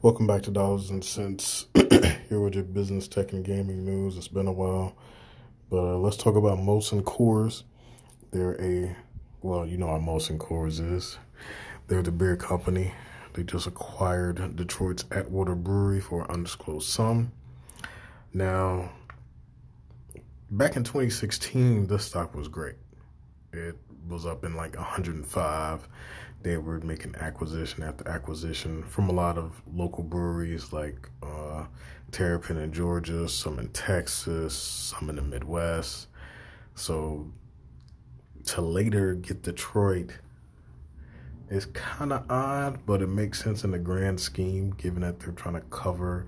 Welcome back to Dollars and Cents. Here with your business, tech, and gaming news. It's been a while, but uh, let's talk about Molson Coors. They're a, well, you know how Molson Coors is. They're the beer company. They just acquired Detroit's Atwater Brewery for an undisclosed sum. Now, back in 2016, this stock was great. It was up in like 105. They were making acquisition after acquisition from a lot of local breweries like uh, Terrapin in Georgia, some in Texas, some in the Midwest. So to later get Detroit is kind of odd, but it makes sense in the grand scheme, given that they're trying to cover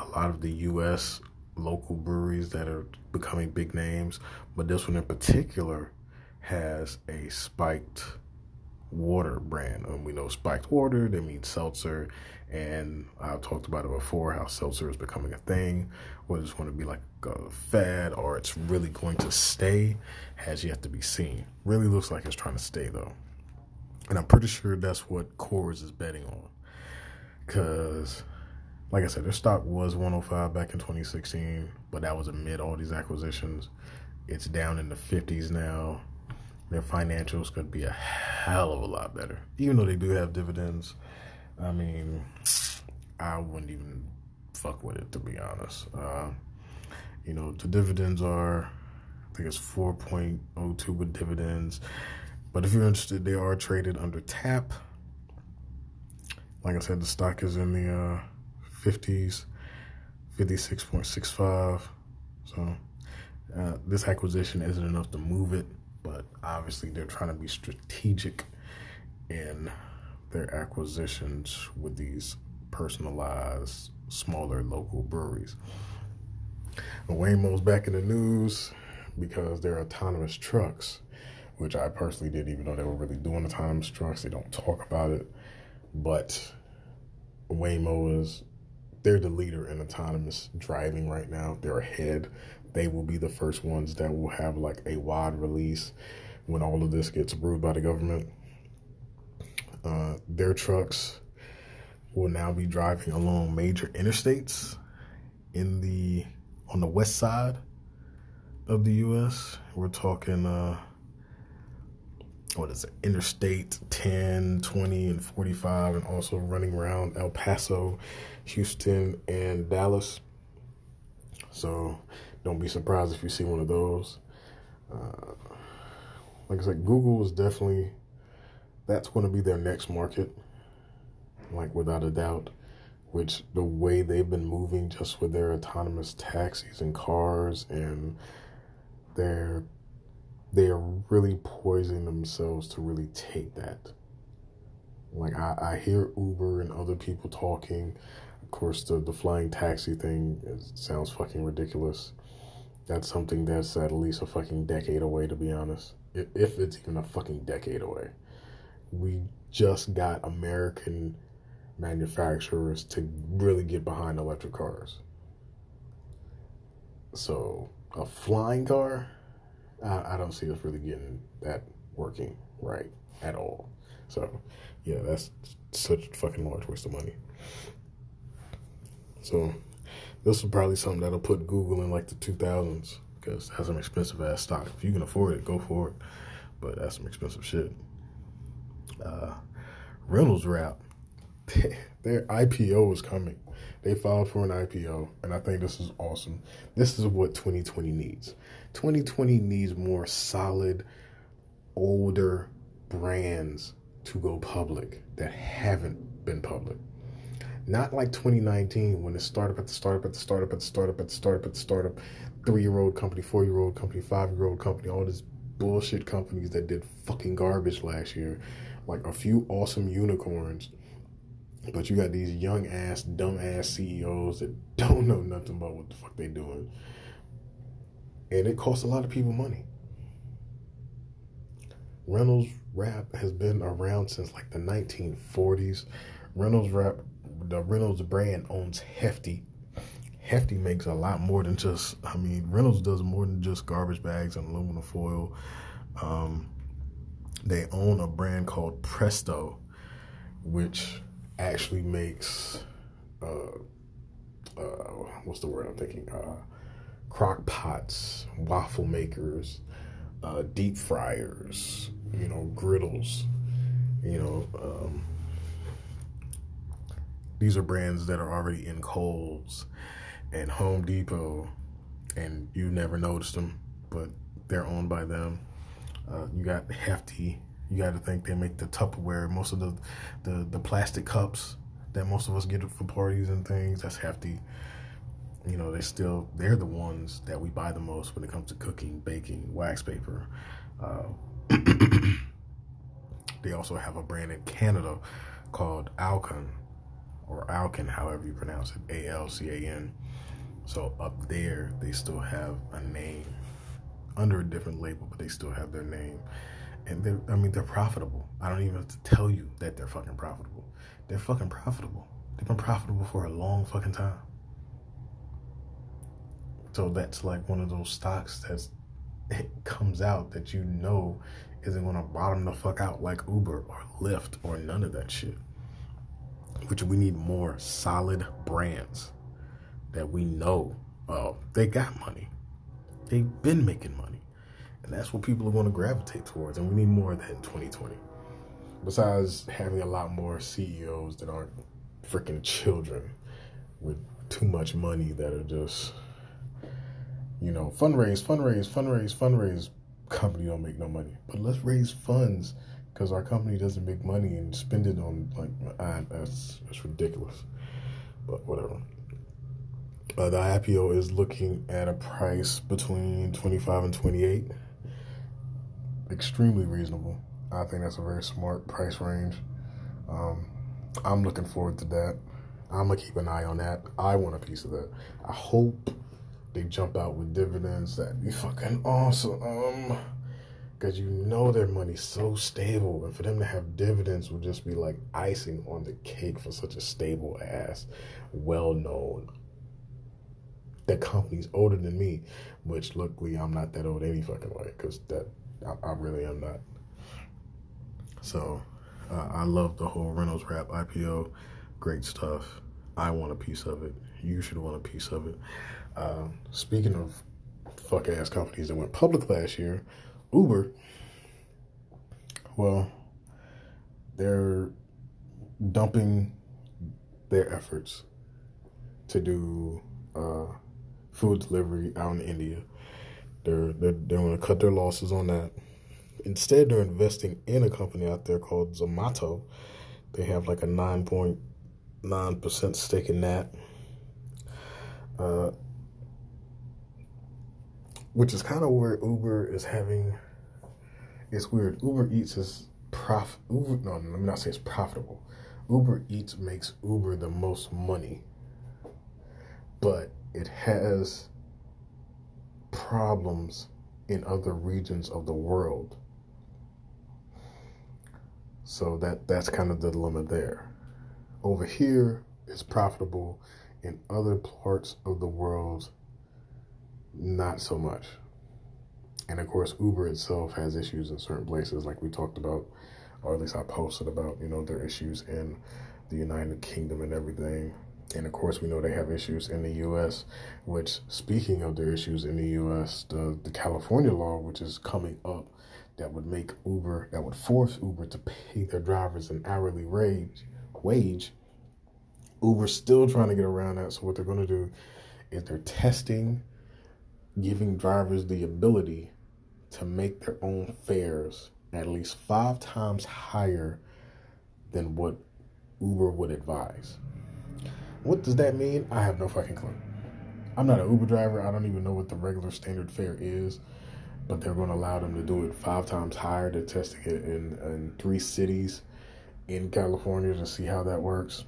a lot of the U.S. local breweries that are becoming big names. But this one in particular has a spiked water brand. And we know spiked water, that means seltzer. And I've talked about it before how seltzer is becoming a thing, whether it's going to be like a fad or it's really going to stay has yet to be seen. Really looks like it's trying to stay though. And I'm pretty sure that's what Coors is betting on. Because, like I said, their stock was 105 back in 2016, but that was amid all these acquisitions. It's down in the 50s now their financials could be a hell of a lot better. Even though they do have dividends, I mean, I wouldn't even fuck with it to be honest. Uh, you know, the dividends are, I think it's 4.02 with dividends. But if you're interested, they are traded under TAP. Like I said, the stock is in the uh, 50s, 56.65. So uh, this acquisition isn't enough to move it but obviously they're trying to be strategic in their acquisitions with these personalized, smaller local breweries. Waymo's back in the news because they're autonomous trucks, which I personally didn't even know they were really doing autonomous trucks. They don't talk about it, but Waymo is they're the leader in autonomous driving right now. They're ahead they will be the first ones that will have like a wide release when all of this gets approved by the government. Uh, their trucks will now be driving along major interstates in the on the west side of the U.S. We're talking, uh, what is it, Interstate 10, 20, and 45, and also running around El Paso, Houston, and Dallas. So don't be surprised if you see one of those. Uh, like I said, Google is definitely, that's going to be their next market, like without a doubt. Which the way they've been moving just with their autonomous taxis and cars, and they're they are really poising themselves to really take that. Like I, I hear Uber and other people talking. Of course, the the flying taxi thing is, sounds fucking ridiculous that's something that's at least a fucking decade away, to be honest. If, If it's even a fucking decade away. We just got American manufacturers to really get behind electric cars. So, a flying car, I, I don't see us really getting that working right at all. So, yeah, that's such a fucking large waste of money. So, this is probably something that'll put Google in like the 2000s because that's some expensive ass stock. If you can afford it, go for it. But that's some expensive shit. Uh, Reynolds Wrap, their IPO is coming. They filed for an IPO, and I think this is awesome. This is what 2020 needs. 2020 needs more solid, older brands to go public that haven't been public. Not like 2019 when it started at the startup, at the startup, at the startup, at the startup, at the startup, three year old company, four year old company, five year old company, all these bullshit companies that did fucking garbage last year. Like a few awesome unicorns. But you got these young ass, dumb ass CEOs that don't know nothing about what the fuck they doing. And it costs a lot of people money. Reynolds Wrap has been around since like the 1940s. Reynolds Wrap the Reynolds brand owns Hefty. Hefty makes a lot more than just, I mean, Reynolds does more than just garbage bags and aluminum foil. Um, they own a brand called Presto, which actually makes uh, uh, what's the word I'm thinking? Uh, crock pots, waffle makers, uh, deep fryers, you know, griddles, you know. Um, these are brands that are already in Kohl's and Home Depot, and you never noticed them, but they're owned by them. Uh, you got Hefty. You got to think they make the Tupperware. Most of the, the the plastic cups that most of us get for parties and things. That's Hefty. You know, they still they're the ones that we buy the most when it comes to cooking, baking, wax paper. Uh, they also have a brand in Canada called Alcan or Alcan, however you pronounce it, A L C A N. So up there, they still have a name under a different label, but they still have their name. And they're, I mean, they're profitable. I don't even have to tell you that they're fucking profitable. They're fucking profitable. They've been profitable for a long fucking time. So that's like one of those stocks that's it comes out that you know isn't gonna bottom the fuck out like Uber or Lyft or none of that shit. Which we need more solid brands that we know uh, they got money. They've been making money. And that's what people are going to gravitate towards. And we need more of that in 2020. Besides having a lot more CEOs that aren't freaking children with too much money that are just, you know, fundraise, fundraise, fundraise, fundraise. Company don't make no money. But let's raise funds because our company doesn't make money and spend it on, like, uh, that's, that's ridiculous. But whatever. Uh, the IPO is looking at a price between 25 and 28. Extremely reasonable. I think that's a very smart price range. Um, I'm looking forward to that. I'm gonna keep an eye on that. I want a piece of that. I hope they jump out with dividends. That'd be fucking awesome. Um, because you know their money's so stable, and for them to have dividends would just be like icing on the cake for such a stable ass, well known, that company's older than me, which luckily I'm not that old any fucking way, because that I, I, really am not. So uh, I love the whole Reynolds Wrap IPO, great stuff. I want a piece of it. You should want a piece of it. Uh, speaking of fuck ass companies that went public last year, Uber. Well, they're dumping their efforts to do uh, food delivery out in India. They're they're, they're going to cut their losses on that. Instead, they're investing in a company out there called Zomato. They have like a nine point nine percent stake in that. Uh, which is kind of where Uber is having. It's weird. Uber Eats is prof. Uber, no, let me not say it's profitable. Uber Eats makes Uber the most money, but it has problems in other regions of the world. So that that's kind of the dilemma there. Over here, it's profitable. In other parts of the world, not so much. And of course, Uber itself has issues in certain places, like we talked about, or at least I posted about, you know, their issues in the United Kingdom and everything. And of course, we know they have issues in the U.S., which, speaking of their issues in the U.S., the, the California law, which is coming up, that would make Uber, that would force Uber to pay their drivers an hourly wage, wage. Uber's still trying to get around that. So what they're going to do is they're testing, giving drivers the ability to make their own fares at least five times higher than what Uber would advise. What does that mean? I have no fucking clue. I'm not an Uber driver. I don't even know what the regular standard fare is, but they're going to allow them to do it five times higher. They're testing it in, in three cities in California to see how that works.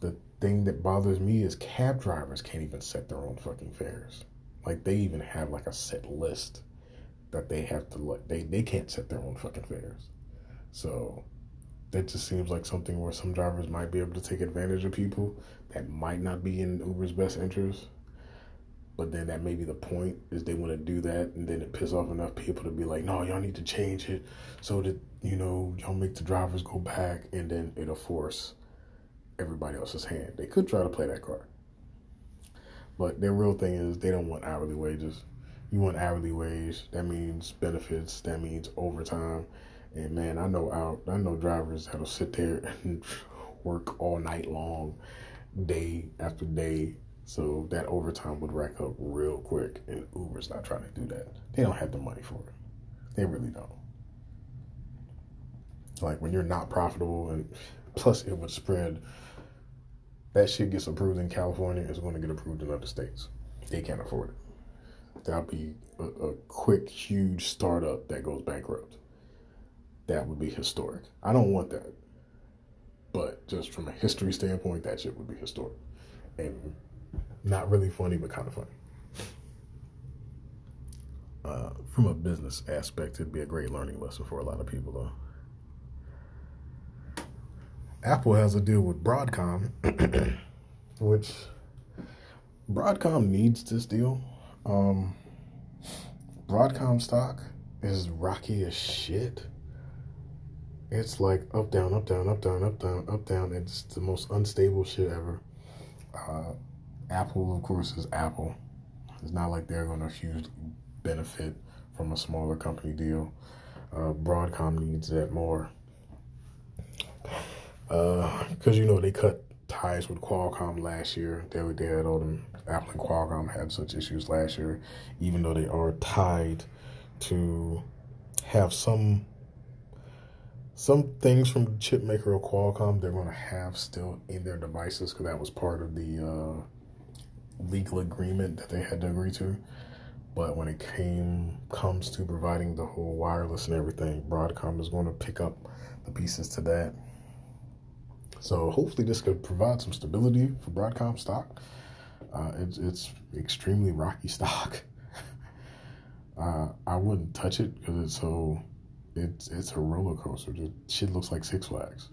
The thing that bothers me is cab drivers can't even set their own fucking fares. Like they even have like a set list that they have to like they, they can't set their own fucking fares. So that just seems like something where some drivers might be able to take advantage of people that might not be in Uber's best interest. But then that may be the point is they want to do that and then it piss off enough people to be like, no, y'all need to change it so that, you know, y'all make the drivers go back and then it'll force everybody else's hand. They could try to play that card. But their real thing is they don't want hourly wages. You want hourly wage. That means benefits. That means overtime. And man, I know out. I know drivers that'll sit there and work all night long, day after day. So that overtime would rack up real quick. And Uber's not trying to do that. They don't have the money for it. They really don't. Like when you're not profitable, and plus it would spread. That shit gets approved in California, it's going to get approved in other states. They can't afford it. That'll be a, a quick, huge startup that goes bankrupt. That would be historic. I don't want that. But just from a history standpoint, that shit would be historic. And not really funny, but kind of funny. Uh, from a business aspect, it'd be a great learning lesson for a lot of people, though. Apple has a deal with Broadcom, which Broadcom needs this deal. Um, Broadcom stock is rocky as shit. It's like up, down, up, down, up, down, up, down, up, down. It's the most unstable shit ever. Uh, Apple, of course, is Apple. It's not like they're going to hugely benefit from a smaller company deal. Uh, Broadcom needs that more because uh, you know they cut ties with Qualcomm last year. They were there. All them Apple and Qualcomm had such issues last year, even though they are tied to have some some things from chip maker of Qualcomm. They're going to have still in their devices because that was part of the uh, legal agreement that they had to agree to. But when it came comes to providing the whole wireless and everything, Broadcom is going to pick up the pieces to that so hopefully this could provide some stability for Broadcom stock. Uh, it's, it's extremely rocky stock. uh, I wouldn't touch it because it's so it's it's a roller coaster. The shit looks like Six Flags.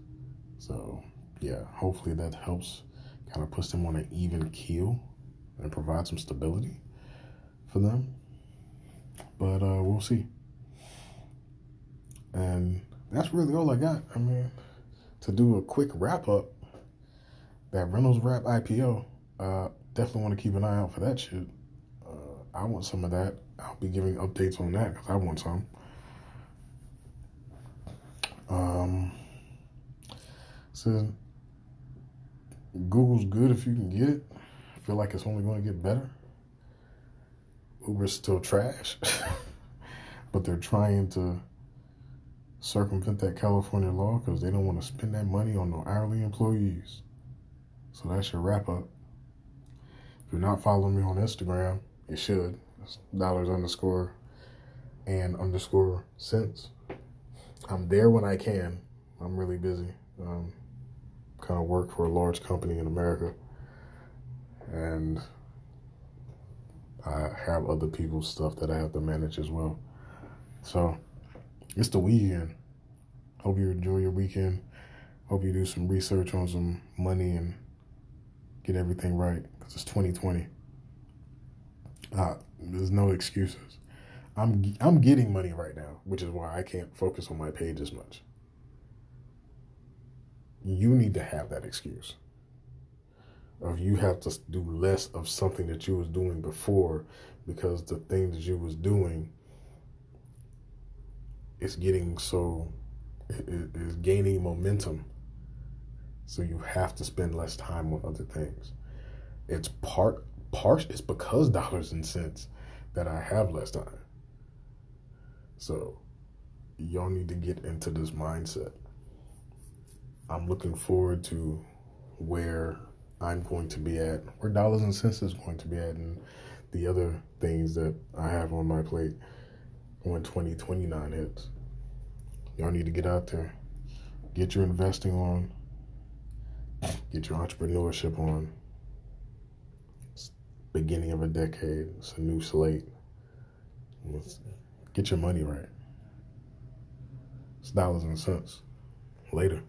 So yeah, hopefully that helps kind of puts them on an even keel and provide some stability for them. But uh, we'll see. And that's really all I got. I mean to do a quick wrap up, that Reynolds Wrap IPO, uh, definitely want to keep an eye out for that shit. Uh, I want some of that. I'll be giving updates on that because I want some. Um, so Google's good if you can get it. I feel like it's only going to get better. Uber's still trash, but they're trying to circumvent that California law because they don't want to spend that money on no hourly employees. So that's your wrap up. If you're not following me on Instagram, you should. It's dollars underscore and underscore cents. I'm there when I can. I'm really busy. Um, kind of work for a large company in America. And I have other people's stuff that I have to manage as well. So, it's the weekend. Hope you enjoy your weekend. Hope you do some research on some money and get everything right because it's 2020. Uh, there's no excuses. I'm I'm getting money right now, which is why I can't focus on my page as much. You need to have that excuse. Of you have to do less of something that you was doing before because the thing that you was doing is getting so is gaining momentum. So you have to spend less time on other things. It's part part it's because dollars and cents that I have less time. So y'all need to get into this mindset. I'm looking forward to where I'm going to be at, where dollars and cents is going to be at, and the other things that I have on my plate when 2029 hits. Y'all need to get out there, get your investing on, get your entrepreneurship on. It's beginning of a decade. It's a new slate. Get your money right. It's dollars and cents. Later.